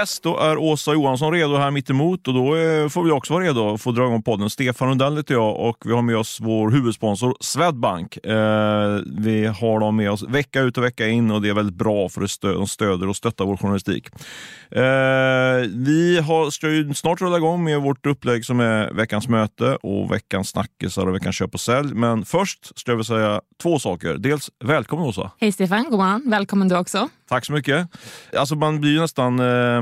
Yes, då är Åsa Johansson redo här mitt emot och då eh, får vi också vara redo att få dra igång podden. Stefan Rundell heter jag och vi har med oss vår huvudsponsor Swedbank. Eh, vi har dem med oss vecka ut och vecka in och det är väldigt bra för att de stöder och stöttar vår journalistik. Eh, vi har, ska ju snart rulla igång med vårt upplägg som är veckans möte och veckans snackisar och veckans köp och sälj. Men först ska jag vilja säga två saker. Dels välkommen Åsa. Hej Stefan, god morgon. Välkommen du också. Tack så mycket. Alltså man blir ju nästan eh,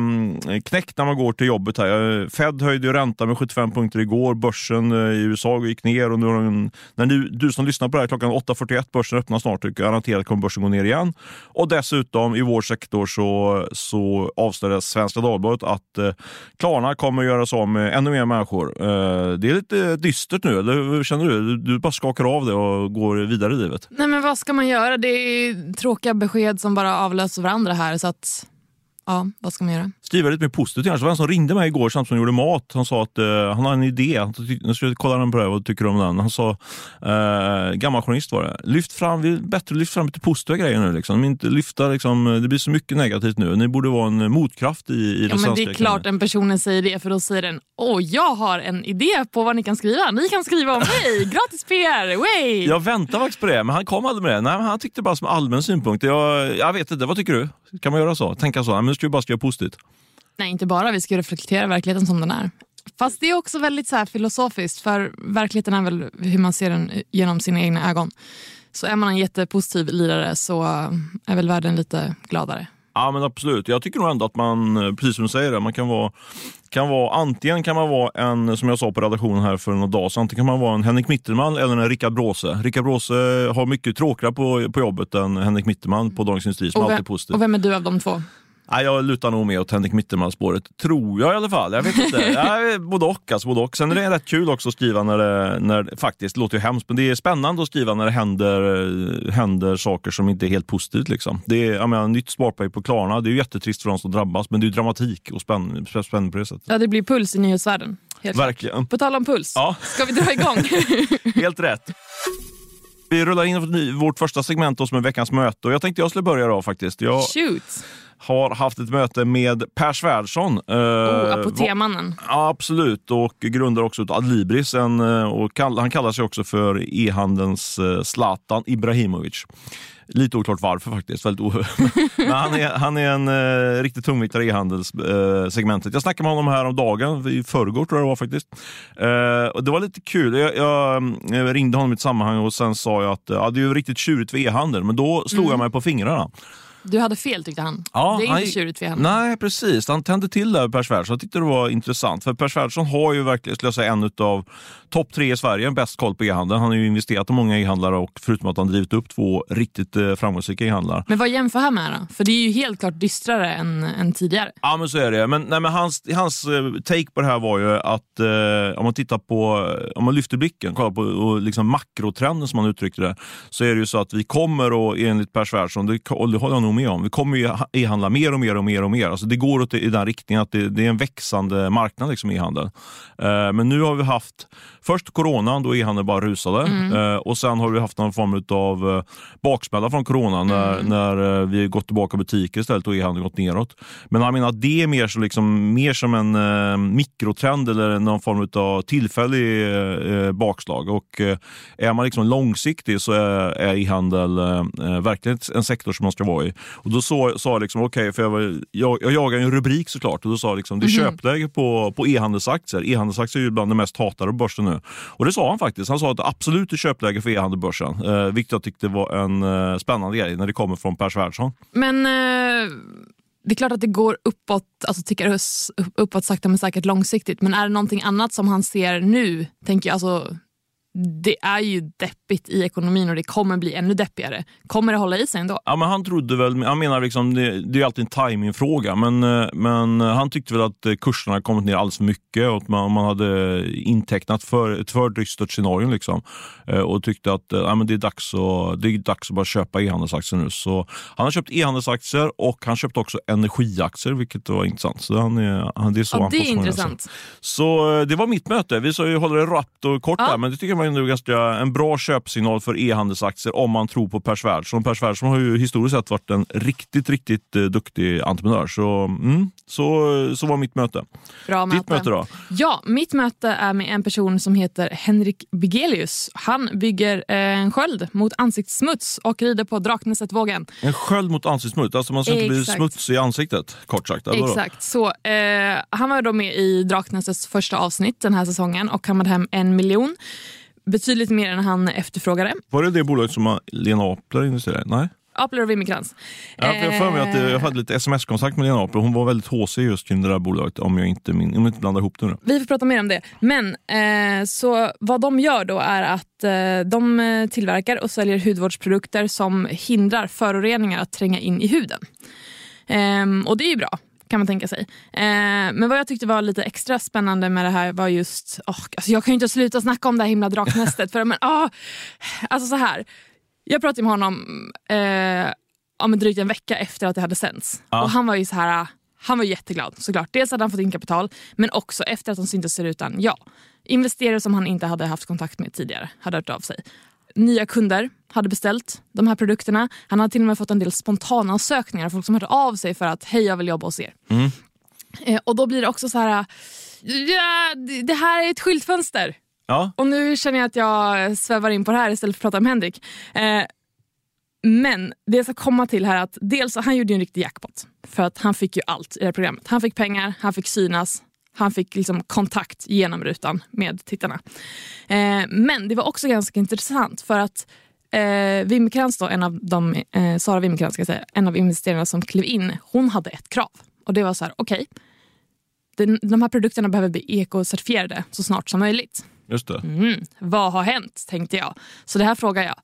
Eh, knäckt när man går till jobbet. här. Fed höjde ju räntan med 75 punkter igår. Börsen eh, i USA gick ner. och nu har den, när du, du som lyssnar på det här klockan 8.41, börsen öppnar snart, garanterat kommer börsen gå ner igen. Och dessutom i vår sektor så, så avslöjades Svenska Dagbladet att eh, Klarna kommer att göra av med ännu mer människor. Eh, det är lite dystert nu, eller hur känner du? du? Du bara skakar av det och går vidare i livet. Nej men vad ska man göra? Det är tråkiga besked som bara avlöser varandra här. Så att, ja, vad ska man göra? Skriva lite mer positivt. Det var en som ringde mig igår samtidigt som han gjorde mat. Han sa att uh, han har en idé. Nu ska kolla den på det. Vad tycker du om den? Han sa, uh, gammal journalist var det. Lyft fram, vi bättre lyft fram lite positiva grejer nu. Liksom. Inte lyfta, liksom, det blir så mycket negativt nu. Ni borde vara en motkraft i, i ja, det men Det är klart den personen säger det, för då säger den åh, jag har en idé på vad ni kan skriva. Ni kan skriva om mig. Gratis PR. Way. Jag väntar faktiskt på det, men han kom aldrig med det. Nej, han tyckte bara som allmän synpunkt. Jag, jag vet inte, vad tycker du? Kan man göra så? Tänka så? Men ska vi bara skriva positivt. Nej, inte bara. Vi ska reflektera verkligheten som den är. Fast det är också väldigt så filosofiskt, för verkligheten är väl hur man ser den genom sina egna ögon. Så är man en jättepositiv lirare så är väl världen lite gladare. Ja men absolut. Jag tycker nog ändå att man, precis som du säger, man kan vara, kan vara antingen kan man vara en, som jag sa på redaktionen här för några dagar sedan, antingen kan man vara en Henrik Mitterman eller en Rickard Bråse. Rickard Bråse har mycket tråkigare på, på jobbet än Henrik Mitterman på Dagens Industri som och vem, alltid är positiv. Och vem är du av de två? Nej, jag lutar nog mer åt Henrik Mitterman-spåret, tror jag i alla fall. Jag vet inte. ja, både och. Alltså, både och. Sen är det rätt kul också att skriva när det, när, faktiskt, det låter ju hemskt, men det är spännande att skriva när det händer, händer saker som inte är helt positivt. Liksom. Det är, jag menar, nytt sparpay på Klarna, det är ju jättetrist för de som drabbas, men det är dramatik och spänning, spänning på det sättet. Ja, det blir puls i nyhetsvärlden. Verkligen. Klart. På tal om puls, ja. ska vi dra igång? helt rätt. Vi rullar in vårt första segment som är veckans möte och jag tänkte jag skulle börja då faktiskt. Jag... Shoot! har haft ett möte med Per Svärdson. Oh, Apoteamannen. Ja, absolut, och grundar också Adlibris. En, och kall, han kallar sig också för e-handelns Zlatan Ibrahimovic. Lite oklart varför faktiskt. Väldigt Men han, är, han är en eh, riktigt tungviktare i e-handelssegmentet. Eh, jag snackade med honom här om dagen, i förrgår tror jag det var faktiskt. Eh, och det var lite kul. Jag, jag, jag, ringde honom i ett sammanhang och sen sa jag att ja, det är riktigt tjurigt för e-handel. Men då slog mm. jag mig på fingrarna. Du hade fel tyckte han. Ja, det är han, inte tjurigt för henne. Nej, precis. Han tände till där Per Svärdson. Jag tyckte det var intressant. För Per Svärdson har ju verkligen, skulle jag säga, en av topp tre i Sverige, bäst koll på e-handeln. Han har ju investerat i många e-handlare och förutom att han drivit upp två riktigt eh, framgångsrika e-handlare. Men vad jämför han med då? För det är ju helt klart dystrare än, än tidigare. Ja, men så är det. Men, nej, men hans, hans eh, take på det här var ju att eh, om man tittar på, om man lyfter blicken, kollar på och liksom makrotrenden som han uttryckte det, så är det ju så att vi kommer, och enligt Per Svärdson, det, och det håller jag nog med om, vi kommer ju e-handla mer och mer och mer och mer. Alltså det går åt, i den riktningen att det, det är en växande marknad, liksom e-handel. Eh, men nu har vi haft först coronan då e-handeln bara rusade mm. eh, och sen har vi haft någon form av eh, baksmälla från coronan när, mm. när eh, vi gått tillbaka butiker istället och e-handeln gått neråt. Men han menar det är mer, så liksom, mer som en eh, mikrotrend eller någon form av tillfällig eh, bakslag. Och eh, är man liksom långsiktig så är, är e-handel verkligen en sektor som man ska vara i. Och då sa jag liksom, okej, okay, för jag, var, jag, jag jagar en rubrik såklart och då sa jag liksom, det är mm. köpläge på, på e-handelsaktier. E-handelsaktier är ju bland det mest hatade på börsen nu. Och det sa han faktiskt. Han sa att det absolut är köpläge för e-handelbörsen. Eh, vilket jag tyckte var en eh, spännande grej när det kommer från Per Svärdson. Men eh, det är klart att det går uppåt, alltså tickar uppåt sakta men säkert långsiktigt. Men är det någonting annat som han ser nu? Tänker jag, alltså det är ju deppigt i ekonomin och det kommer bli ännu deppigare. Kommer det hålla i sig ändå? Ja, men han trodde väl, han menar liksom, det, det är alltid en timingfråga, men, eh, men han tyckte väl att eh, kurserna kommit ner alldeles för mycket och man, man hade intecknat för, ett för dystert scenario. Liksom, eh, och tyckte att ja, men det, är dags att, det är dags att bara köpa e-handelsaktier nu. Så han har köpt e-handelsaktier och han köpte också energiaktier, vilket var intressant. Så han är, det är så ja, han det är intressant. Så det var mitt möte. Vi ju hålla det rappt och kort ja. där, men det tycker jag var ändå ganska, en bra köpsignal för e-handelsaktier om man tror på Per Svärdson. Per Svärdson har ju historiskt sett varit en riktigt, riktigt eh, duktig entreprenör. Så, mm, så, så var mitt möte. Bra Ditt möte då? Ja, mitt möte är med en person som heter Henrik Bigelius. Han bygger eh, en sköld mot ansiktssmuts och rider på Draknäset-vågen. En sköld mot ansiktssmuts, alltså man ska inte bli smutsig i ansiktet kort sagt. eller? Exakt. Så, eh, han var då med i Draknäsets första avsnitt den här säsongen och kammade hem en miljon. Betydligt mer än han efterfrågade. Var det det bolaget som Lena Apler investerade i? Nej? Apler och Wimmerkrans. Ja, jag för mig att eh, jag hade lite sms-kontakt med Lena Apler. Hon var väldigt HC just kring det där bolaget om jag inte, min, om jag inte blandar ihop det nu. Vi får prata mer om det. Men eh, så vad de gör då är att eh, de tillverkar och säljer hudvårdsprodukter som hindrar föroreningar att tränga in i huden. Ehm, och det är ju bra kan man tänka sig. Ehm, men vad jag tyckte var lite extra spännande med det här var just, oh, alltså jag kan ju inte sluta snacka om det här himla draknästet. för, men, oh, alltså så här. Jag pratade med honom eh, om drygt en vecka efter att det hade sänts. Ja. Och han var ju så här han var jätteglad såklart. Dels hade han fått in kapital men också efter att de syntes i rutan. Ja, investerare som han inte hade haft kontakt med tidigare hade hört av sig. Nya kunder hade beställt de här produkterna. Han hade till och med fått en del spontana sökningar. Folk som hörde av sig för att hej jag vill jobba hos er. Mm. Eh, och då blir det också så här, ja, det- här är ett skyltfönster. Ja, Och nu känner jag att jag svävar in på det här istället för att prata om Henrik. Eh, men det jag ska komma till här är att dels han gjorde en riktig jackpot. För att han fick ju allt i det här programmet. Han fick pengar, han fick synas, han fick liksom kontakt genom rutan med tittarna. Eh, men det var också ganska intressant för att eh, Wimmerkrans, då, en av de, eh, Sara Wimmerkrans, ska säga, en av investerarna som klev in, hon hade ett krav. Och det var så här, okej, den- de här produkterna behöver bli ekocertifierade så snart som möjligt. just det. Mm, vad har hänt, tänkte jag. Så det här frågar jag.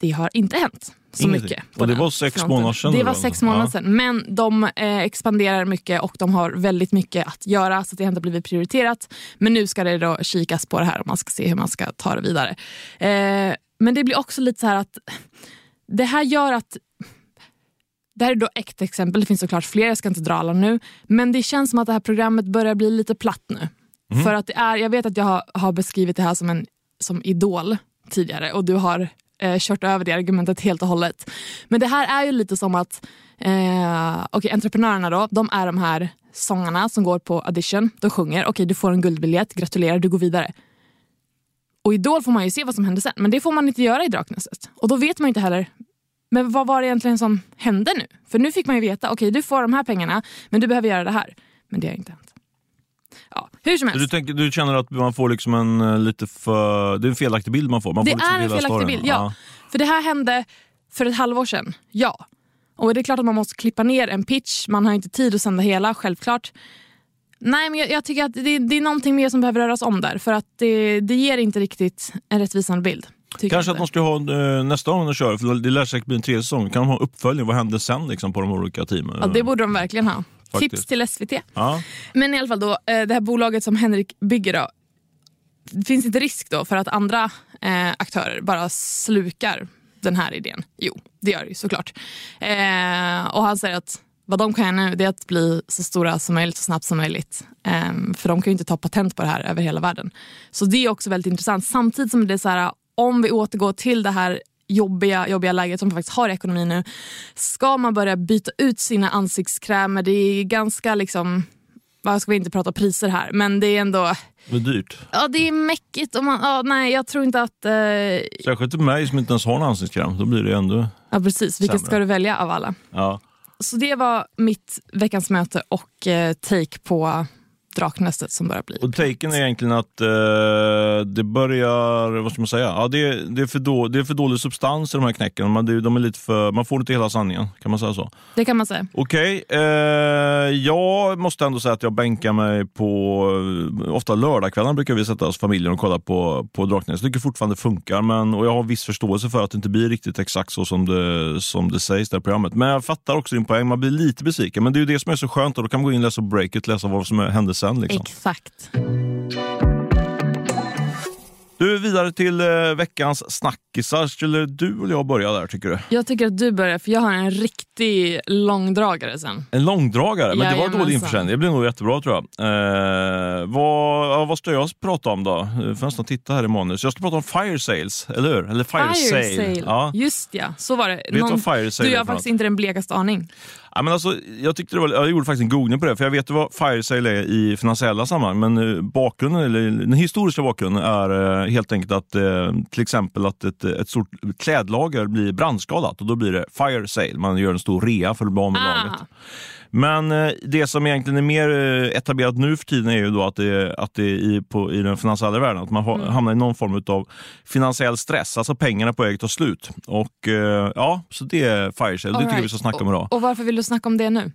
Det har inte hänt så Ingenting. mycket. Och det var sex fronten. månader sedan Det var sex månader Ja. sedan. Men de eh, expanderar mycket och de har väldigt mycket att göra så det har inte blivit prioriterat. Men nu ska det då kikas på det här och man ska se hur man ska ta det vidare. Eh, men det blir också lite så här att det här gör att det här är då ett exempel, det finns såklart fler, jag ska inte dra alla nu. Men det känns som att det här programmet börjar bli lite platt nu. För att det är, jag vet att jag har, har beskrivit det här som en som idol tidigare och du har eh, kört över det argumentet helt och hållet. Men det här är ju lite som att eh, okay, entreprenörerna då, de är de här sångarna som går på audition. De sjunger, okej du får en guldbiljett, gratulerar, du går vidare. Och Idol får man ju se vad som händer sen, men det får man inte göra i Draknästet. Och då vet man ju inte heller men vad var det egentligen som hände nu? För nu fick man ju veta, okej du får de här pengarna men du behöver göra det här. Men det har inte hänt. Ja, hur som Så Du, helst. tänker, du känner att man får liksom en eh, lite för... Det är en felaktig bild man får. Man Det får liksom är en felaktig storyn. bild, ja. För det här hände för ett halvår sedan, ja. Och det är klart att man måste klippa ner en pitch, man har inte tid att sända hela, självklart. Nej, men jag, jag tycker att det, det är någonting mer som behöver röras om där. För att det, det ger inte riktigt en rättvisande bild. Kanske att man ska ha eh, nästa gång de kör, för det lär säkert bli en tredje säsong. Kan de ha uppföljning? Vad händer sen liksom, på de olika teamen? Ja, det borde de verkligen ha. Faktiskt. Tips till SVT. Ja. Men i alla fall då, eh, det här bolaget som Henrik bygger då. Det finns inte risk då för att andra eh, aktörer bara slukar den här idén? Jo, det gör det ju såklart. Eh, och han säger att vad de kan göra nu det är att bli så stora som möjligt, så snabbt som möjligt. Eh, för de kan ju inte ta patent på det här över hela världen. Så det är också väldigt intressant. Samtidigt som det är så här, om vi återgår till det här jobbiga, jobbiga läget som vi faktiskt har i ekonomin nu. Ska man börja byta ut sina ansiktskrämer? Det är ganska liksom jag ska vi inte prata priser här, men det är ändå Det är dyrt. ja, det är mäckigt. Och man, ja, nej, jag tror inte att... Eh, Särskilt för mig som inte ens har en ansiktskräm. Då blir det ändå... ja, precis. Vilket Sämre. ska du välja av alla? Ja. Så det var mitt veckans möte och eh, take på Draknästet som börjar bli. Och taken är egentligen att eh, det börjar, vad ska man säga, ja, det, är, det, är för då, det är för dålig substans i de här knäcken. Man, det, de är lite för, man får inte hela sanningen, kan man säga så? Det kan man säga. Okej, eh, jag måste ändå säga att jag bänkar mig på, ofta lördagskvällar brukar vi sätta oss familjen och kolla på, på Draknäs. Jag tycker fortfarande det funkar men, och jag har viss förståelse för att det inte blir riktigt exakt så som det, som det sägs i programmet. Men jag fattar också din poäng, man blir lite besviken. Men det är ju det som är så skönt och då kan man gå in och läsa breaket, läsa vad som hände sen. Liksom. Exakt. Du, vidare till eh, veckans snackisar. Skulle du eller jag börja där tycker du? Jag tycker att du börjar, för jag har en riktig långdragare sen. En långdragare, men det var Jajamensan. dålig införsäljning. Det blir nog jättebra tror jag. Eh, vad, ja, vad ska jag prata om då? Jag får nästan titta här i manus. Jag ska prata om fire sales, eller hur? Eller fire, Fire sale. sale. Ja. Just ja, så var det. du vad fire sale du är har faktiskt inte den blekaste aning. Ja, men alltså, jag, tyckte det var, jag gjorde faktiskt en googling på det, för jag vet vad fire sale är i finansiella sammanhang. Men eh, bakgrunden, eller den historiska bakgrunden är eh, helt enkelt att eh, till exempel att ett, ett stort klädlager blir brandskadat och då blir det fire sale. Man gör en stor rea för att bli av med lagret. Men eh, det som egentligen är mer eh, etablerat nu för tiden är ju då att det, att det i, på, i den finansiella världen att man ha, hamnar i någon form av finansiell stress. Alltså pengarna på väg att ta slut. Och eh, ja, så det är fire sale. Det tycker jag vi ska snacka om idag. Och, och varför vill du snacka om det nu?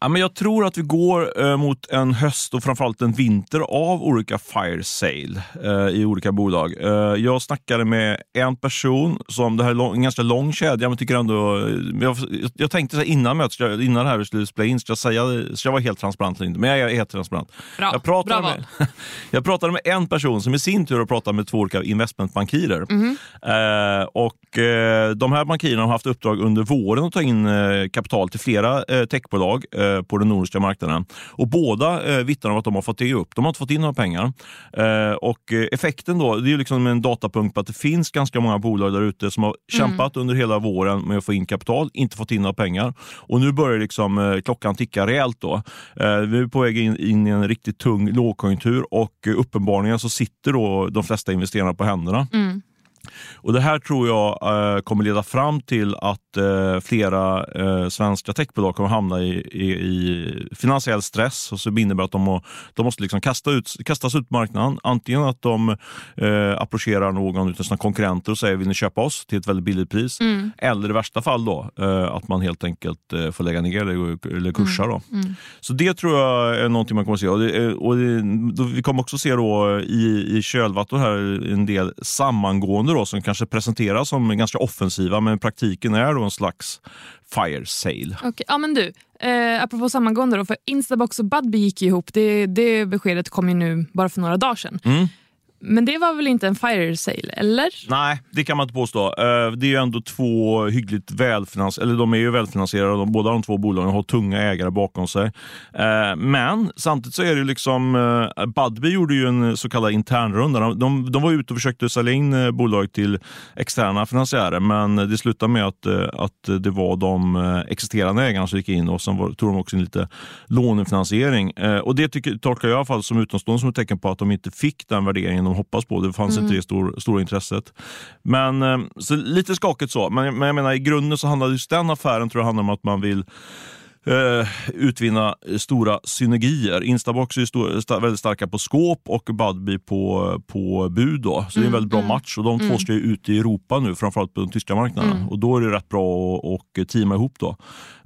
Ja, men jag tror att vi går eh, mot en höst och framförallt en vinter av olika fire sale eh, i olika bolag. Eh, jag snackade med en person som, det här är lång, en ganska lång kedja, men tycker ändå... Jag, jag tänkte så här, innan mötet, innan det här skulle spela in, ska jag, säga, ska jag vara helt transparent eller inte? Men jag är helt transparent. Bra, jag, pratade bra med, jag pratade med en person som i sin tur har pratat med två olika investmentbankirer. Mhm. Eh, och eh, De här bankirerna har haft uppdrag under våren att ta in eh, kapital till flera eh, techbolag eh, på den nordiska marknaden. Och båda eh, vittnar om att de har fått ge upp. De har inte fått in några pengar. Eh, och Effekten då, det är liksom en datapunkt på att det finns ganska många bolag där ute som har kämpat under hela våren med att få in kapital, inte fått in några pengar. Och nu börjar liksom, klockan ticka rejält. Då. Eh, vi är på väg in, in i en riktigt tung lågkonjunktur och uppenbarligen så sitter då de flesta investerarna på händerna. Mm. Och Det här tror jag eh, kommer leda fram till att eh, flera eh, svenska techbolag kommer hamna i, i, i finansiell stress. Och så innebär att de, må, de måste liksom kasta ut, kastas ut på marknaden. Antingen att de eh, approcherar någon av sina konkurrenter och säger vill ni köpa oss till ett väldigt billigt pris. Mm. Eller i värsta fall då, eh, att man helt enkelt eh, får lägga ner eller, eller kursa. Då. Mm. Så det tror jag är någonting man kommer att se. Och det, är- och det, vi kommer också se då i, i kölvattnet här en del sammangående då, som kanske presenteras som ganska offensiva men i praktiken är då en slags fire sale. Okej, ja men du, eh, apropå sammangående då, för Instabox och Budbee gick ihop. Det, det beskedet kom ju nu bara för några dagar sedan. Mm. Men det var väl inte en fire sale, eller? Nej, det kan man inte påstå. Eh, det är ju ändå två hyggligt välfinansierade, eller de är ju välfinansierade, de, båda de två bolagen har tunga ägare bakom sig. Eh, men samtidigt så är det ju liksom, eh, Budbee gjorde ju en så kallad internrunda. De, de, de var ute och försökte sälja in bolaget bolag till externa finansiärer, men det slutade med att, att det var de existerande ägarna som gick in och sen var, tog de också in lite lånefinansiering. Och det tycker, tolkar jag i alla fall som utomstående som ett tecken på att de inte fick den värderingen de hoppas på. Det fanns inte det stor, stora intresset. Men eh, så lite skakigt så. Men, men jag menar i grunden så handlar just den affären tror jag handlar om att man vill eh, utvinna stora synergier. Instabox är stor, sta, väldigt starka på skåp och Budbee på, på bud. Då. Så det är en väldigt bra match. Och De två ska ju ut i Europa nu, framförallt på den tyska marknaden. Och Då är det rätt bra att och teama ihop. då.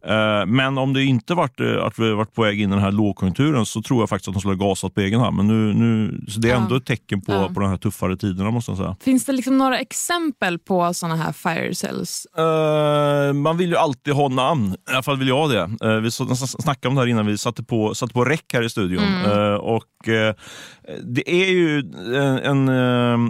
Eh, Men om det inte varit, eh, att vi varit på väg in i den här lågkonjunkturen så tror jag faktiskt att de skulle ha gasat på egen hand. Men nu, nu, så det är ändå ett tecken på, Ja. på de här tuffare tiderna måste jag säga. Finns det liksom några exempel på såna här fire sales? Eh, man vill ju alltid ha namn. I alla fall vill jag det. Uh, vi snackade om det här innan vi satte på, satte på räck här i studion. Eh, och eh, Det är ju en,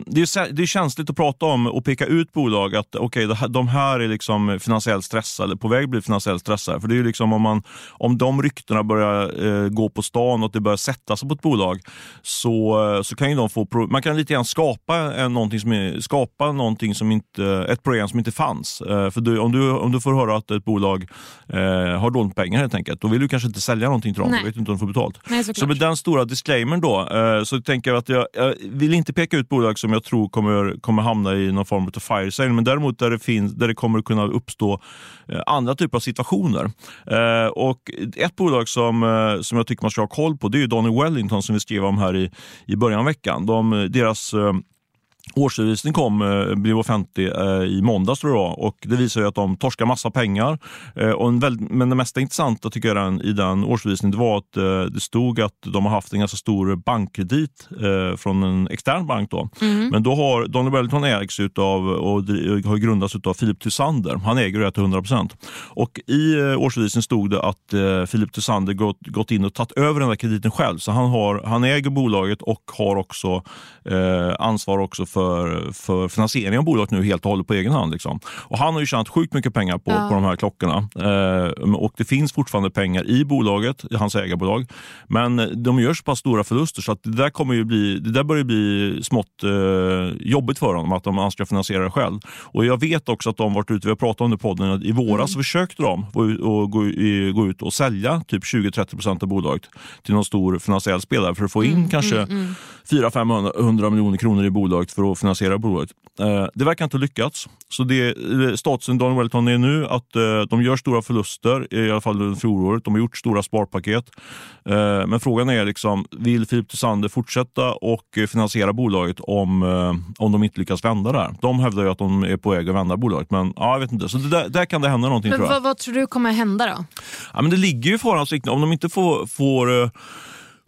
det är, det är känsligt att prata om och peka ut bolag att okej, här- de här är liksom finansiellt stressade, på väg att bli finansiellt stressade. För det är ju liksom om, man, om de ryktena börjar eh, gå på stan och att det börjar sätta sig på ett bolag så, eh, så kan ju de få, man kan lite grann skapa, en, någonting som skapa någonting som inte, ett problem som inte fanns. Eh, för du, om, du, om du får höra att ett bolag eh, har dåligt pengar helt enkelt, då vill du kanske inte sälja någonting till dem. Nej. Du vet inte om du får betalt. Nej, Så med den stora disclaimern då, eh, så tänker jag att jag, jag vill inte peka ut bolag som jag tror kommer, kommer hamna i någon form av fire sale, men däremot där det, finns, där det kommer kunna uppstå eh, andra typer av situationer. Eh, och ett bolag som, eh, som jag tycker man ska ha koll på, det är ju Donny Wellington som vi skrev om här i, i början av veckan. De, eh, deras eh, eh, Årsredovisning kom, eh, blev offentlig eh, i måndags tror jag och det visar ju att de torskar massa pengar. Eh, och väldigt, men det mest intressanta tycker jag den, i den årsredovisningen var att det stod att de har haft en ganska stor bankkredit från en extern bank. Då. Men då har Donny Wellington ägs utav och har grundats av Philip Tysander. Han äger det till 100 Och i årsredovisningen stod det att Philip Tysander gått, gått in och tagit över den där krediten själv. Så han, har, han äger bolaget och har också eh, ansvar också för för, för finansiering av bolaget nu helt och hållet på egen hand. Liksom. Och han har ju tjänat sjukt mycket pengar på, Ja. på de här klockorna. Eh, och det finns fortfarande pengar i bolaget, i hans ägarbolag. Men de gör så pass stora förluster så att det där, kommer ju bli, det där börjar bli smått eh, jobbigt för honom att de, han ska finansiera det själv. Och jag vet också att de varit ute, vi har pratat om det i podden, att i våras så försökte de och, gå, ut och sälja typ 20-30 procent av bolaget till någon stor finansiell spelare för att få in kanske 400-500 miljoner kronor i bolaget för att finansiera bolaget. Eh, det verkar inte ha lyckats. Så det, eh, statusen Daniel Wellington är nu att eh, de gör stora förluster, i alla fall under fjolåret. De har gjort stora sparpaket. Men frågan är, liksom, vill Filip Tysander fortsätta och finansiera bolaget om, om de inte lyckas vända där? De hävdar ju att de är på väg att vända bolaget, men ja, jag vet inte. Så det där, där kan det hända någonting Men tror jag. vad, vad tror du kommer hända då? Ja, men det ligger ju i farans riktning. Om de inte får, får,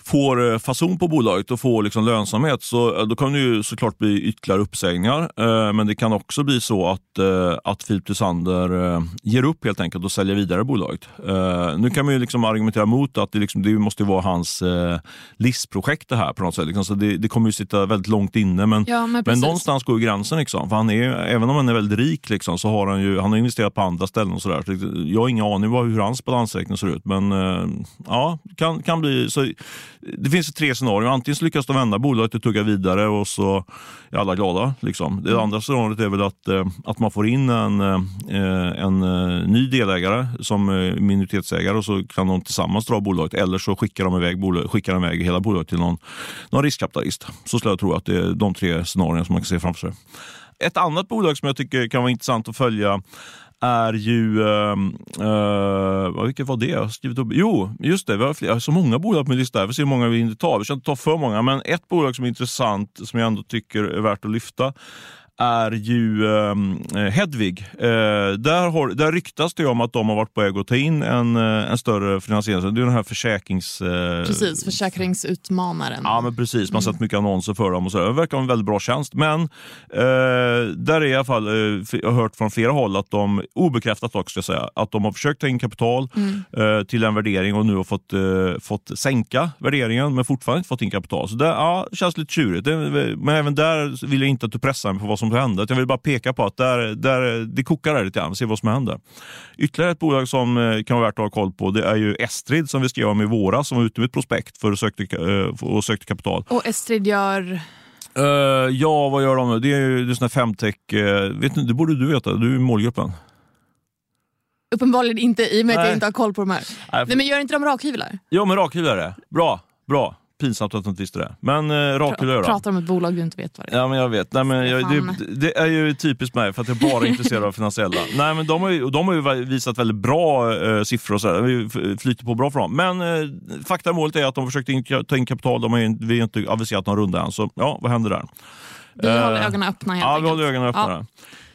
får eh, fason på bolaget och får liksom lönsamhet så eh, då kan det ju såklart bli ytterligare uppsägningar. Eh, Men det kan också bli så att, eh, att Filip Tysander eh, ger upp helt enkelt och säljer vidare bolaget. Nu kan man ju liksom argumentera mot att det, liksom, det måste vara hans livsprojekt det här på något sätt. Liksom. Så det, det kommer ju sitta väldigt långt inne. Men, Ja, men men någonstans går ju gränsen. Liksom. För han är, även om han är väldigt rik liksom, så har han ju han har investerat på andra ställen. och sådär. Så Jag har ingen aning vad, hur hans balansräkning ser ut. Men ja, kan, kan bli... Så, det finns tre scenarier. Antingen så lyckas de vända bolaget och tugga vidare och så är alla glada. Liksom. Det andra scenariot är väl att, eh, att man får in en, eh, en eh, ny delägare som minoritetsägare och så kan de tillsammans dra bolaget. Eller så skickar de iväg, skickar de iväg hela bolaget till någon, någon riskkapitalist. Så skulle jag tro att det är de tre scenarierna som man kan se framför sig. Ett annat bolag som jag tycker kan vara intressant att följa är ju... Uh, uh, vilket var det jag har skrivit upp? Jo, just det. Vi har, flera, så många bolag på min lista. här. Vi ser hur många vi inte tar. Vi ska inte ta för många. Men ett bolag som är intressant, som jag ändå tycker är värt att lyfta, är ju ehm, eh, Hedvig. Eh, där, har, där ryktas det om att de har varit på väg att ta in en, eh, en större finansiering. Det är den här försäkrings... eh, Precis, försäkringsutmanaren. Ja, men precis. Man har sett mycket annonser för dem. och så. Det verkar vara en väldigt bra tjänst. Men eh, där är i alla fall, eh, jag har hört från flera håll att de, obekräftat också jag säga, att de har försökt ta in kapital eh, till en värdering och nu har fått, fått sänka värderingen men fortfarande inte fått in kapital. Så det ja, känns lite tjurigt. Det, men även där vill jag inte att du pressar mig på vad som händer. Jag vill bara peka på att där, där, det kokar där lite grann. Se vad som händer. Ytterligare ett bolag som eh, kan vara värt att ha koll på det är ju Estrid som vi skrev om i våras som var ute med ett prospekt för att sökte, eh, och sökte kapital. Och Estrid gör... Eh, ja, vad gör de nu? Det är ju det är sån här femtech. Uh, vet du, det borde du veta, du är i målgruppen. Uppenbarligen inte i och med att Nej. jag inte har koll på de här. Nej, Nej, men gör inte de rakhyvlar? Ja, men rakhyvlare. Bra, bra. Pinsamt att du inte visste det. Men rakhyvlar gör de. Pratar om ett bolag du inte vet vad det är. Ja, men jag vet. Nej, men jag, det, det är ju typiskt mig för att jag bara är intresserad av finansiella. Nej, men de har ju, de har ju visat väldigt bra eh, siffror och sådär. F- flyter på bra för dem. Men eh, faktamålet är att de försökte in, ta in kapital. De har ju, vi har inte aviserat någon runda än. Så ja, vad händer där? Vi Eh, håller ögonen öppna helt Ja, vi enkelt. håller ögonen öppna. Ja.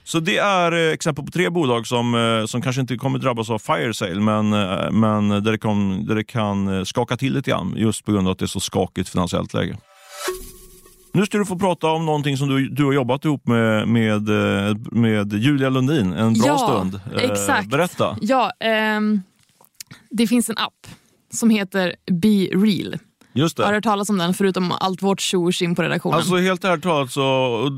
Så det är eh, exempel på tre bolag som, eh, som kanske inte kommer drabbas av fire sale, men, eh, men där, det kan, där det kan skaka till lite grann just på grund av att det är så skakigt finansiellt läge. Nu ska du få prata om någonting som du, du har jobbat ihop med, med, med Julia Lundin en bra Ja, stund. Exakt. Berätta. Ja, ehm, det finns en app som heter Be Real. Just Har du det. hört talas om den förutom allt vårt tjo på redaktionen? Alltså helt ärligt talat så,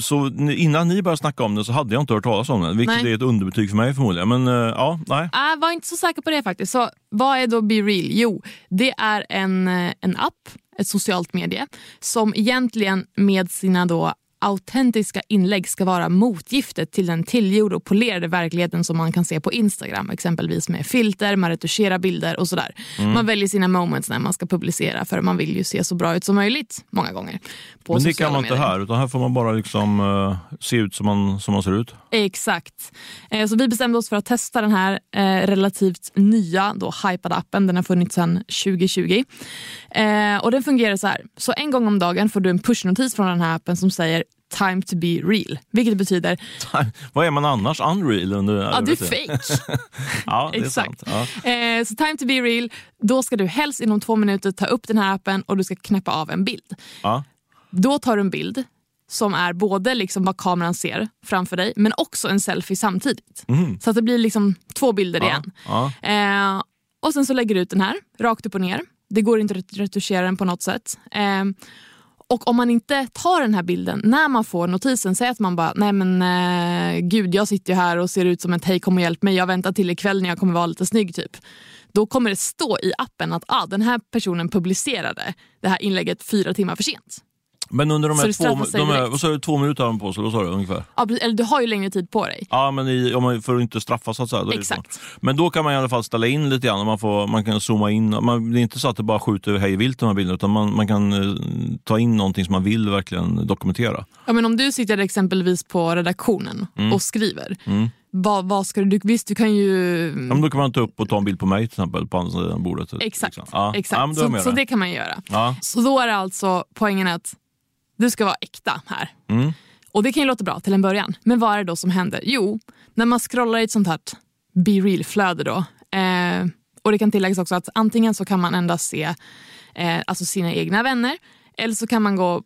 så innan ni började snacka om det så hade jag inte hört talas om den. Vilket Nej. är ett underbetyg för mig förmodligen. Men eh, ja, nej. Jag var inte så säker på det faktiskt. Så vad är då Be Real? Jo, det är en, eh, en app, ett socialt medie, som egentligen med sina då autentiska inlägg ska vara motgiftet till den tillgjorda och polerade verkligheten som man kan se på Instagram. Exempelvis med filter, man retuscherar bilder och sådär. Mm. Man väljer sina moments när man ska publicera för man vill ju se så bra ut som möjligt många gånger. Men det kan man inte medier. här, utan här får man bara liksom, eh, se ut som man, som man ser ut. Exakt. Eh, Så vi bestämde oss för att testa den här eh, relativt nya, då hypade appen. Den har funnits sedan 2020. Eh, och den fungerar så här. Så en gång om dagen får du en pushnotis från den här appen som säger time to be real. Vilket betyder Vad är man annars? Unreal? Under, ja, du är fake. Ja, det är Exakt. sant. Ja. Eh, så time to be real, då ska du helst inom två minuter ta upp den här appen och du ska knäppa av en bild. Ja. Då tar du en bild som är både liksom vad kameran ser framför dig men också en selfie samtidigt. Så att det blir liksom två bilder igen. Ja. Eh, och sen så lägger du ut den här rakt upp och ner. Det går inte att retuschera den på något sätt. Eh, och om man inte tar den här bilden när man får notisen, säg att man bara, nej men eh, gud jag sitter ju här och ser ut som ett hej kom och hjälp mig, jag väntar till ikväll när jag kommer vara lite snygg typ. Då kommer det stå i appen att ah, den här personen publicerade det här inlägget fyra timmar för sent. Men under de här det två, de här, vad sa du, två minuter har de på sig, vad sa du ungefär? Ja, eller du har ju längre tid på dig. Ja, men i, om man, för att inte straffas så att säga. det. Exakt. Men då kan man i alla fall ställa in lite grann. och Man, får, man kan zooma in. Man, det är inte så att det bara skjuter hej vilt de här bilderna utan man, man kan eh, ta in någonting som man vill verkligen dokumentera. Ja, men om du sitter exempelvis på redaktionen Mm. och skriver, vad, vad ska du. Visst, du kan ju... Ja, men då kan man ta upp och ta en bild på mig till exempel på andra sidan bordet. Exakt. liksom. Ja. exakt. Ja, så, med så det kan man göra. Ja. Så då är det alltså poängen att du ska vara äkta här. Mm. Och det kan ju låta bra till en början. Men vad är det då som händer? Jo, när man scrollar i ett sånt här be real-flöde då. Eh, och det kan tilläggas också att antingen så kan man endast se eh, alltså sina egna vänner eller så kan man gå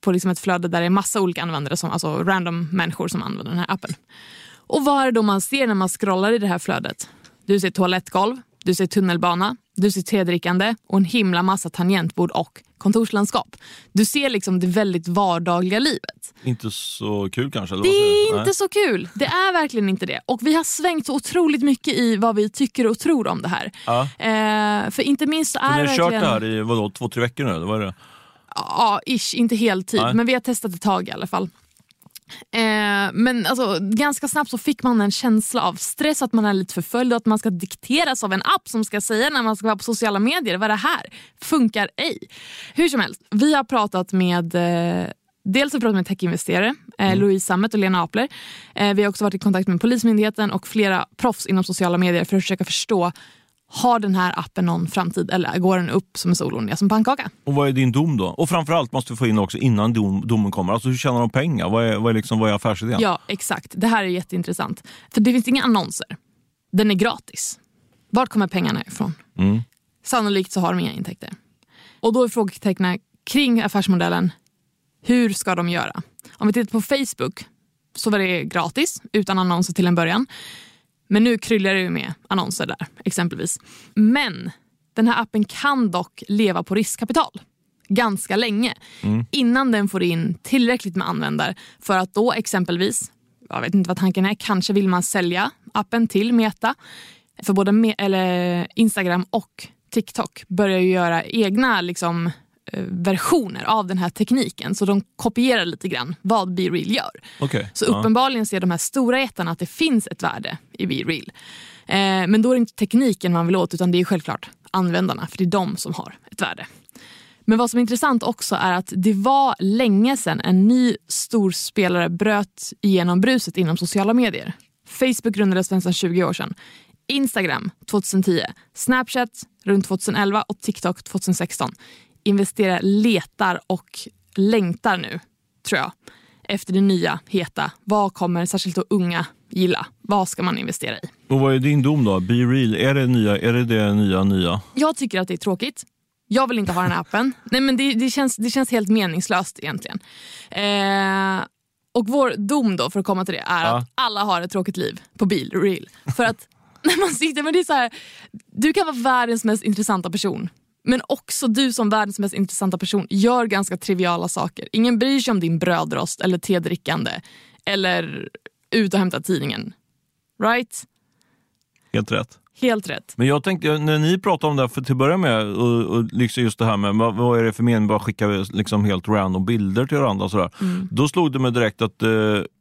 på liksom ett flöde där det är massa olika användare, som, alltså random människor som använder den här appen. Och vad är det då man ser när man scrollar i det här flödet? Du ser toalettgolv, du ser tunnelbana, du ser tedrickande och en himla massa tangentbord och kontorslandskap. Du ser liksom det väldigt vardagliga livet. Inte så kul kanske? Eller Det är inte så kul. Det är verkligen inte det. Och vi har svängt så otroligt mycket i vad vi tycker och tror om det här. Ja. Eh, för inte minst så är ni har kört det här i vadå, två, tre veckor nu? Eller vad är det? Ja, ish, inte heltid. Nej. Men vi har testat ett tag i alla fall. Eh, men alltså, ganska snabbt så fick man en känsla av stress, att man är lite förföljd och att man ska dikteras av en app som ska säga när man ska vara på sociala medier. Vad är det här? Funkar ej. Hur som helst, vi har pratat med eh, Dels har vi pratat med techinvesterare, eh, Louise Sammet och Lena Apler. Eh, vi har också varit i kontakt med Polismyndigheten och flera proffs inom sociala medier för att försöka förstå har den här appen någon framtid eller går den upp som en sol och ner som pannkaka? Och vad är din dom då? Och framförallt måste vi få in också innan dom, domen kommer. Alltså hur tjänar de pengar? Vad är, vad är, liksom, vad är affärsidén? Ja, exakt. Det här är jätteintressant. För det finns inga annonser. Den är gratis. Vart kommer pengarna ifrån? Mm. Sannolikt så har de inga intäkter. Och då är frågetecknen kring affärsmodellen, hur ska de göra? Om vi tittar på Facebook så var det gratis, utan annonser till en början. Men nu kryllar det ju med annonser där, exempelvis. Men den här appen kan dock leva på riskkapital ganska länge innan den får in tillräckligt med användare för att då exempelvis, jag vet inte vad tanken är, kanske vill man sälja appen till Meta. För både Me- eller Instagram och TikTok börjar ju göra egna liksom, versioner av den här tekniken. Så de kopierar lite grann vad Be Real gör. Okej. Så Ja. uppenbarligen ser de här stora jättarna att det finns ett värde i Be Real. Eh, men då är det inte tekniken man vill åt utan det är självklart användarna för det är de som har ett värde. Men vad som är intressant också är att det var länge sedan en ny storspelare bröt igenom bruset inom sociala medier. Facebook grundades för nästan 20 år sedan. Instagram 2010, Snapchat runt 2011 och TikTok 2016. Investerar, letar och längtar nu, tror jag, efter det nya heta. Vad kommer särskilt då unga gilla? Vad ska man investera i? Och vad är din dom då? Be real, är det nya, är det, det nya nya? Jag tycker att det är tråkigt. Jag vill inte ha den här appen. Nej, men det, det, känns, det känns helt meningslöst egentligen. Eh, och vår dom då, för att komma till det, är Ja. att alla har ett tråkigt liv på bil, real. För att när man sitter, men det är så här, du kan vara världens mest intressanta person. Men också du som världens mest intressanta person gör ganska triviala saker. Ingen bryr sig om din brödrost eller tedrickande. Eller ut och hämta tidningen. Right? Helt rätt. Helt rätt. Men jag tänkte, när ni pratade om det här, för till att börja med, och, och liksom just det här med vad, vad är det för mening med att skicka liksom helt random bilder till varandra och sådär. Då slog det mig direkt att eh,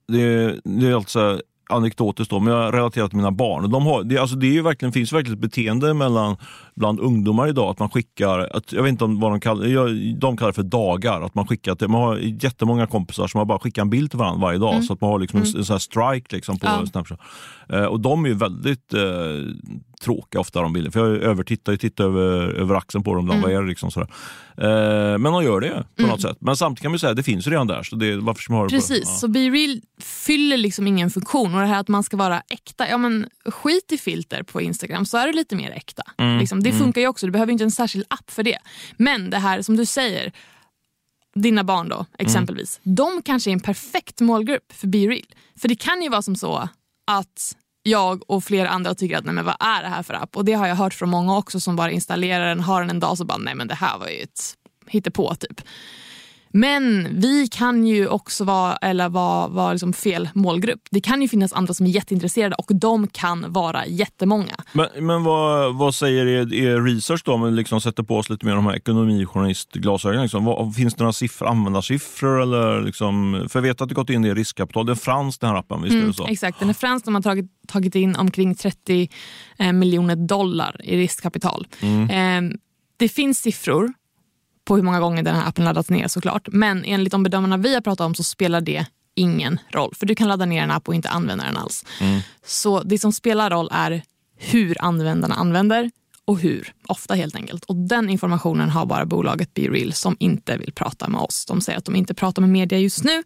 det, det är alltså anekdotiskt då, men jag relaterar till mina barn. De har, det, alltså det är ju verkligen, finns verkligen ett beteende mellan, bland ungdomar idag att man skickar, att, jag vet inte om vad de kallar de kallar det för dagar. Att man, skickar till, man har jättemånga kompisar som har bara skickar en bild till varandra varje dag. Så att man har liksom en, en här strike liksom på Ja. Snapchat. Eh, och de är ju väldigt eh, tråkiga ofta de bilderna. För jag övertittar, jag tittar över, över axeln på dem. Ibland, Vad är det liksom sådär. Eh, men de gör det på något sätt. Men samtidigt kan man säga att det finns ju redan där. Så det, varför ska man ha det Precis, på? så Be Real fyller liksom ingen funktion. Och det här att man ska vara äkta, ja men skit i filter på Instagram så är det lite mer äkta. Mm, Liksom, det funkar ju också, du behöver inte en särskild app för det. Men det här som du säger, dina barn då exempelvis, de kanske är en perfekt målgrupp för Be Real. För det kan ju vara som så att jag och flera andra tycker att nej men vad är det här för app? Och det har jag hört från många också som bara installerar den, har den en dag så bara nej men det här var ju ett hittepå typ. Men vi kan ju också vara, eller vara, vara liksom fel målgrupp. Det kan ju finnas andra som är jätteintresserade och de kan vara jättemånga. Men, men vad, vad säger er, er research då? Om vi liksom sätter på oss lite mer de här ekonomijournalistglasögonen. Liksom. Vad, finns det några siffror, användarsiffror? Eller liksom, för jag vet att du gått in i riskkapital. Det är fransk den här appen, visst är det så? Mm, exakt, den är fransk. De har tagit, tagit in omkring 30 eh, miljoner dollar i riskkapital. Eh, det finns siffror på hur många gånger den här appen laddats ner såklart. Men enligt de bedömarna vi har pratat om så spelar det ingen roll. För du kan ladda ner en app och inte använda den alls. Så det som spelar roll är hur användarna använder och hur ofta helt enkelt. Och den informationen har bara bolaget BeReal som inte vill prata med oss. De säger att de inte pratar med media just nu,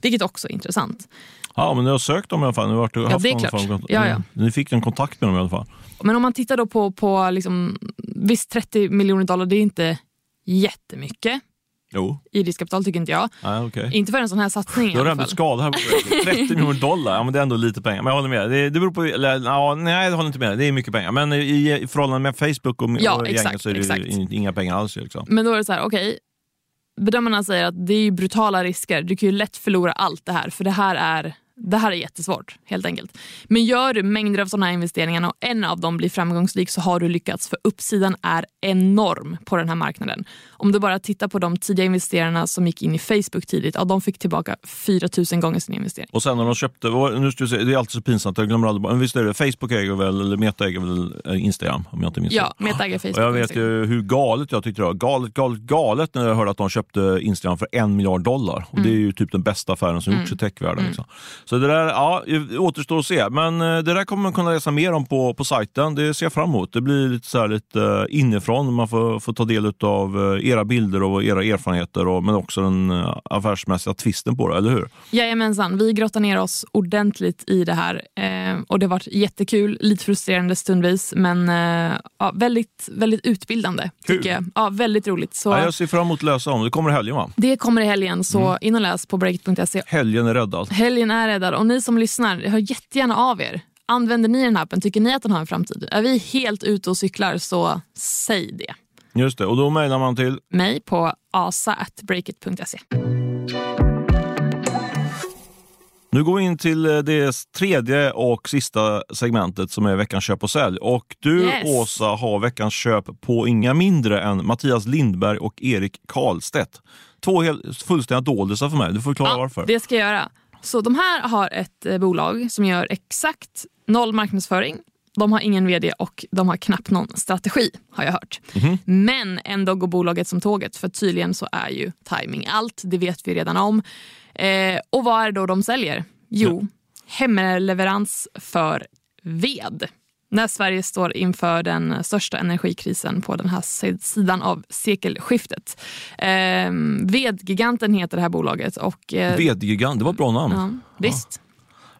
vilket också är intressant. Ja, men ni har sökt dem i alla fall. Ni, har Ja, haft klart. form av- Ja, ja. ni fick en kontakt med dem i alla fall. Men om man tittar då på, på liksom, visst 30 miljoner dollar, det är inte jättemycket Jo, i riskkapital tycker inte jag. Nej, okej. Inte för en sån här satsning Du alla redan blivit fall. skadad här på 30 miljoner dollar, ja, men det är ändå lite pengar. Men jag håller med. Det, det beror på, eller, ja, nej, jag håller inte med. Det är mycket pengar. Men i, i förhållande med Facebook och, Ja, och gänget så är det exakt. inga pengar alls. Liksom. Men då är det så här, okej. bedömarna säger att det är brutala risker. Du kan ju lätt förlora allt det här för det här är det här är jättesvårt helt enkelt. Men gör du mängder av sådana här investeringar och en av dem blir framgångsrik så har du lyckats för uppsidan är enorm på den här marknaden. Om du bara tittar på de tidiga investerarna som gick in i Facebook tidigt, ja, de fick tillbaka 4 000 gånger sin investering. Och sen när de köpte, nu ska vi se, det är alltid så pinsamt, jag glömmer aldrig. Men visst är det, Facebook äger väl, eller Meta äger väl eh, Instagram om jag inte minns Ja. Meta äger Facebook. Och jag vet ju hur galet jag tyckte det var. Galet, galet, galet när jag hörde att de köpte Instagram för en miljard dollar. Och Det är Mm. ju typ den bästa affären som gjorts i techvärlden. Liksom. Så det där ja, återstår att se. Men eh, det där kommer man kunna läsa mer om på, på sajten. Det ser jag fram emot. Det blir lite, så här, lite eh, inifrån. Man får, får ta del av era bilder och era erfarenheter och, men också den eh, affärsmässiga twisten på det, eller hur? Jajamensan, vi grottar ner oss ordentligt i det här. Eh, och Det har varit jättekul, lite frustrerande stundvis men eh, ja, väldigt, väldigt utbildande. Tycker jag. Ja, väldigt roligt. Så Ja, jag ser fram emot att läsa om det. Kommer i helgen va? Det kommer i helgen, så in och läs på breakit.se. Helgen är räddad. Helgen är räddad och ni som lyssnar, hör jättegärna av er. Använder ni den här appen? Tycker ni att den har en framtid? Är vi helt ute och cyklar så säg det. Just det, och då mejlar man till Mig på asa.breakit.se. Nu går vi in till eh, det tredje och sista segmentet som är veckans köp och sälj. Och du Yes. Åsa har veckans köp på inga mindre än Mattias Lindberg och Erik Karlstedt. Två helt, fullständiga doldisar för mig. Du får förklara varför. Det ska jag göra. Så de här har ett eh, bolag som gör exakt noll marknadsföring. De har ingen vd och de har knappt någon strategi har jag hört. Mhm. Men ändå går bolaget som tåget för tydligen så är ju timing allt. Det vet vi redan om. Eh, och vad är det då de säljer? Jo, hemleverans för ved. När Sverige står inför den största energikrisen på den här si- sidan av sekelskiftet. Eh, Vedgiganten heter det här bolaget. Och, eh, Vedgigant, det var ett bra namn. Ja, visst.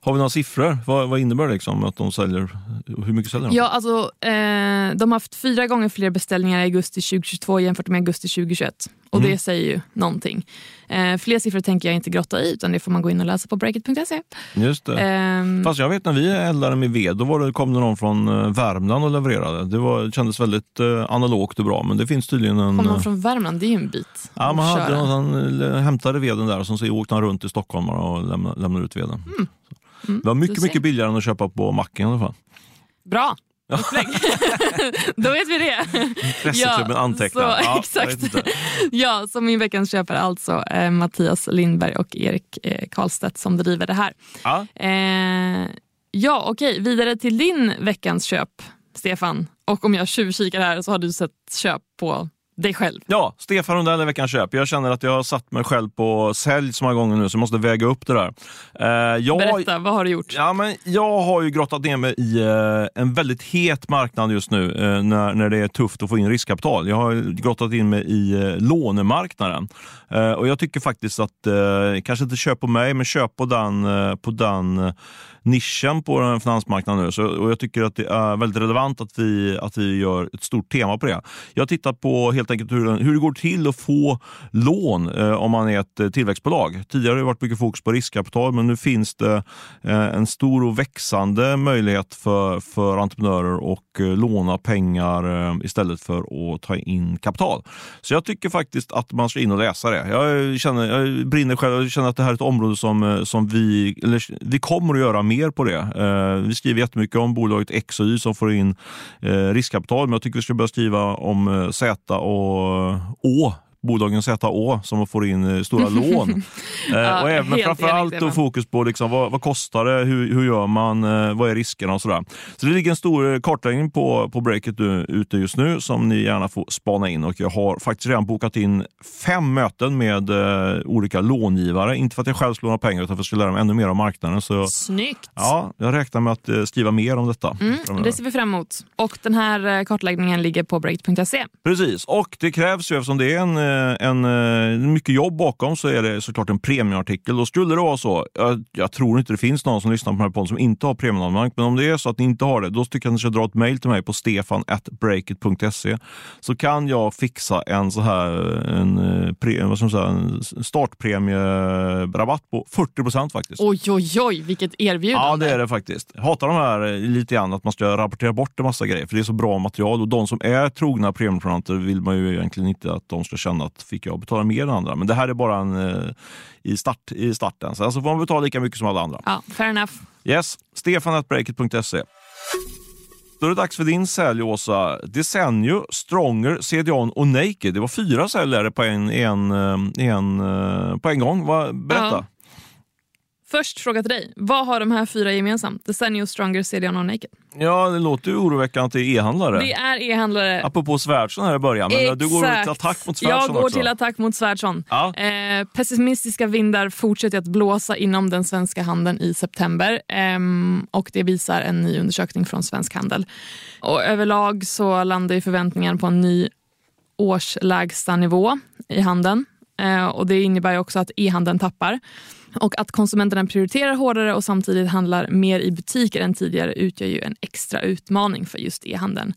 Har vi några siffror? Vad, vad innebär det liksom, att de säljer? Hur mycket säljer de? Ja, alltså, eh, de har haft fyra gånger fler beställningar i augusti 2022 jämfört med augusti 2021. Och Mm. det säger ju någonting. Eh, fler siffror tänker jag inte grotta i utan det får man gå in och läsa på breakit.se. Just det. Ehm, Fast jag vet när vi eldade med ved, då var det, kom det någon från eh, Värmland och levererade. Det, var, det kändes väldigt eh, analogt och bra, men det finns tydligen en... Kommer man eh, från Värmland, det är ju en bit Ja, man hade någon, han eh, hämtade veden där och sen så åkte han runt i Stockholm och lämnade, lämnade ut veden. Mm, det var du mycket, mycket billigare än att köpa på macken i alla fall. Bra! Upplägg. Då vet vi det. Reseklubben antecknar. Så, Ja, exakt. Ja, så min veckans köpare alltså eh, Mattias Lindberg och Erik eh, Karlstedt som driver det här. Ja. Eh, ja, okej. Vidare till din veckans köp, Stefan. Och om jag tjuvkikar här så har du sett köp på dig själv. Ja, Stefan Rundell är veckans köp. Jag känner att jag har satt mig själv på sälj så många gånger nu så jag måste väga upp det där. Eh, jag, Berätta, vad har du gjort? Ja, men jag har ju grottat ner mig i eh, en väldigt het marknad just nu eh, när, när det är tufft att få in riskkapital. Jag har grottat in mig i eh, lånemarknaden. Eh, och jag tycker faktiskt att, eh, kanske inte köp på mig, men köp på den, på den nischen på den finansmarknaden nu. Så, och jag tycker att det är väldigt relevant att vi, att vi gör ett stort tema på det. Jag har tittat på helt helt enkelt hur, hur det går till att få lån eh, om man är ett eh, tillväxtbolag. Tidigare har det varit mycket fokus på riskkapital men nu finns det eh, en stor och växande möjlighet för, för entreprenörer att eh, låna pengar eh, istället för att ta in kapital. Så jag tycker faktiskt att man ska in och läsa det. Jag, känner, jag brinner själv, jag känner att det här är ett område som, eh, som vi, eller, vi kommer att göra mer på det. Eh, vi skriver jättemycket om bolaget X och Y som får in eh, riskkapital, men jag tycker vi ska börja skriva om eh, Z och Å bolagen ZÅ som får in eh, stora lån. Eh, Ja, och även helt framförallt då fokus på liksom, vad, vad kostar det, hur, hur gör man, eh, vad är riskerna och sådär. Så det ligger en stor eh, kartläggning på, på breaket ute just nu som ni gärna får spana in och jag har faktiskt redan bokat in fem möten med eh, olika långivare. Inte för att jag själv ska låna pengar utan för att jag ska lära mig ännu mer om marknaden. Så, Snyggt! ja, jag räknar med att eh, skriva mer om detta. Mm, Det ser vi fram emot. Och den här eh, kartläggningen ligger på break.se. Precis, och det krävs ju eftersom det är en, eh, en, eh, mycket jobb bakom så är det såklart en premiumartikel. Och skulle det vara så, jag, jag tror inte det finns någon som lyssnar på den här podden som inte har premiumabonnemang, men om det är så att ni inte har det, då tycker jag att ni ska dra ett mejl till mig på stefan.breakit.se så kan jag fixa en så här en, eh, pre, vad ska man säga, en startpremierabatt på 40% faktiskt. Oj, oj, oj, vilket erbjudande. Ja, det är det faktiskt. Jag hatar de här eh, lite grann att man ska rapportera bort en massa grejer, för det är så bra material. Och de som är trogna premiumprenumeranter vill man ju egentligen inte att de ska känna att fick jag betala mer än andra. Men det här är bara en eh, i, start, i starten. Sen så får man betala lika mycket som alla andra. Ja, fair enough. Yes, stefanatbreakit.se. Då är det dags för din sälj, Åsa. Desenio, Stronger, CDON och Naked. Det var fyra säljare på en, en, eh, en, eh, på en gång. Va, berätta. Ja. Först fråga till dig. Vad har de här fyra gemensamt? Desenio, Stronger, CDON och Naked. Ja, det låter ju oroväckande att det är e-handlare. Det är e-handlare. Apropå Svärdsson här i början, men du går Exakt. till attack mot Svärdsson Jag går också. till attack mot Svärdsson. Ja. Eh, pessimistiska vindar fortsätter att blåsa inom den svenska handeln i september. Ehm, och Det visar en ny undersökning från Svensk Handel. Och överlag så landar ju förväntningen på en ny årslägsta nivå i handeln. Eh, och Det innebär också att e-handeln tappar. Och Att konsumenterna prioriterar hårdare och samtidigt handlar mer i butiker än tidigare utgör ju en extra utmaning för just e-handeln.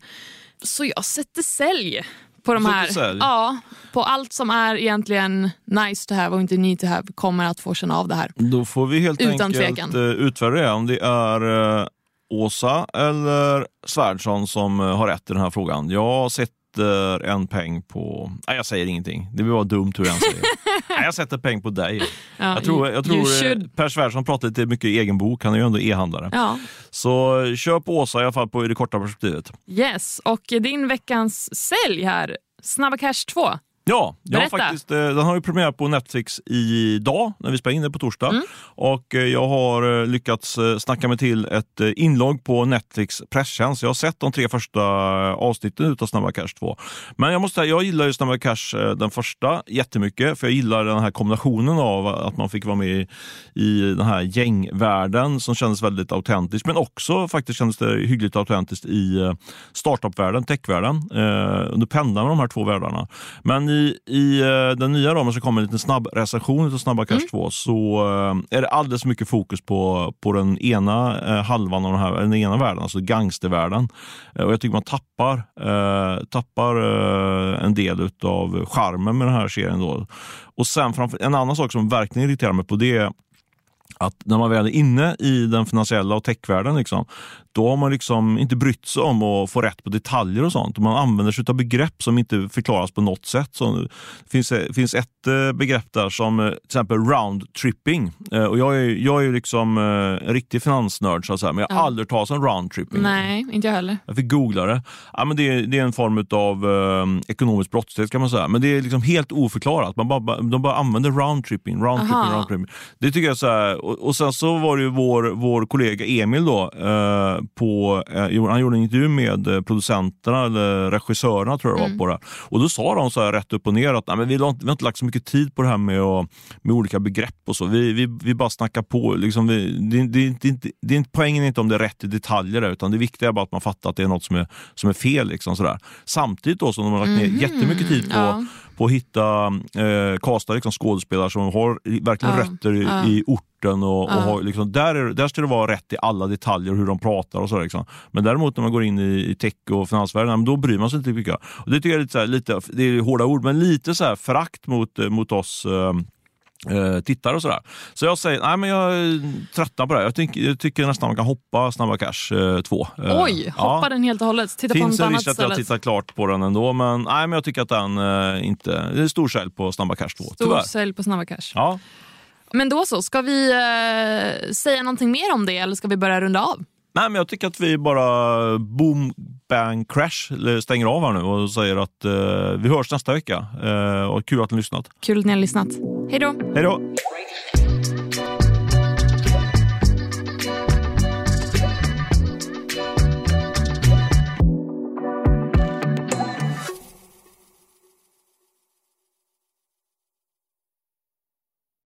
Så jag sätter sälj på de här. Ja, på allt som är egentligen nice to have och inte need to have kommer att få känna av det här. Då får vi helt Utan enkelt tvekan. eh, utvärdera om det är eh, Åsa eller Svärdsson som eh, har rätt i den här frågan. Jag sätter en peng på... Nej, jag säger ingenting. Det var dumt hur jag än säger. Nej, jag sätter peng på dig. Ja, Jag tror, jag tror you eh, should. Per Svärdsson pratar lite mycket i egen bok. Han är ju ändå e-handlare. Ja, Så på Åsa i alla fall på i det korta perspektivet. yes. Och din veckans sälj här, Snabba Cash 2. Ja, jag har faktiskt, eh, den har ju premiär på Netflix idag när vi spelar in det på torsdag. Mm. Och eh, jag har eh, lyckats snacka mig till ett inlogg på Netflix presstjänst. Jag har sett de tre första avsnitten utav Snabba Cash 2. Men jag måste säga, jag gillar ju Snabba Cash den första jättemycket. För jag gillar den här kombinationen av att man fick vara med i, den här gängvärlden som kändes väldigt autentisk. Men också faktiskt kändes det hyggligt autentiskt i startupvärlden, techvärlden. Du pendlar med de här två världarna. Men i, i eh, den nya ramen så kommer en liten snabb recension av Snabba Cash 2 så eh, är det alldeles mycket fokus på, på den ena eh, halvan av den, här, den ena världen, alltså gangstervärlden. Och jag tycker man tappar, tappar en del av charmen med den här serien. Då. Och sen framför, en annan sak som verkligen irriterar mig på det är att när man väl är inne i den finansiella och techvärlden, liksom, då har man liksom inte brytt sig om att få rätt på detaljer och sånt. Man använder sig av begrepp som inte förklaras på något sätt. Så det finns, det finns ett eh, begrepp där som eh, till exempel round tripping. Eh, Och jag, är, jag är liksom eh, en riktig finansnörd, så att säga, men jag har Ja. aldrig talat om round tripping. Nej, inte jag heller. Jag fick googla det. Ja, men det, är, det är en form av eh, ekonomisk brottslighet kan man säga. Men det är liksom helt oförklarat. Man bara, de bara använder round tripping, round tripping, round tripping. Det tycker jag så här, och, och sen så var det ju vår, vår kollega Emil då, eh, på, eh, han gjorde en intervju med eh, producenterna eller regissörerna tror jag det var på det. Och då sa de så här rätt upp och ner att Nej, men vi, har inte, vi har inte lagt så mycket tid på det här med, att, med olika begrepp och så. Vi, vi, vi bara snackar på. Liksom vi, det, det, det, det, det är inte, poängen är inte om det är rätt i detaljer där, utan det viktiga är bara att man fattar att det är något som är, som är fel. Liksom, sådär. Samtidigt då som de har lagt ner jättemycket tid på, ja. på att hitta, eh, kasta liksom, skådespelare som har verkligen Ja, rötter i, ja. i orten rapporten och, Ja. och har, liksom, där, är, där ska det vara rätt i alla detaljer hur de pratar och så. Liksom. Men däremot när man går in i, i tech och finansvärlden, ja, då bryr man sig inte mycket. Och det tycker jag är lite, så här, lite det är hårda ord, men lite så här förakt mot, eh, mot oss eh, eh, tittare och sådär. Så jag säger, nej men jag tröttnar på det här. Jag, tycker- jag tycker nästan man kan hoppa Snabba Cash 2. Oj, hoppa den helt och hållet. Titta på Finns något en annat att jag tittar klart på den ändå, men, nej, men jag tycker att den eh, inte... Det är stor sälj på Snabba Cash 2, Stor tyvärr. sälj på Snabba Cash. Ja. Men då så, ska vi eh, säga någonting mer om det eller ska vi börja runda av? Nej, men jag tycker att vi bara boom, bang, crash stänger av här nu och säger att eh, vi hörs nästa vecka. Eh, och kul att ni har lyssnat. Kul att ni har lyssnat. Hej då! Hej då!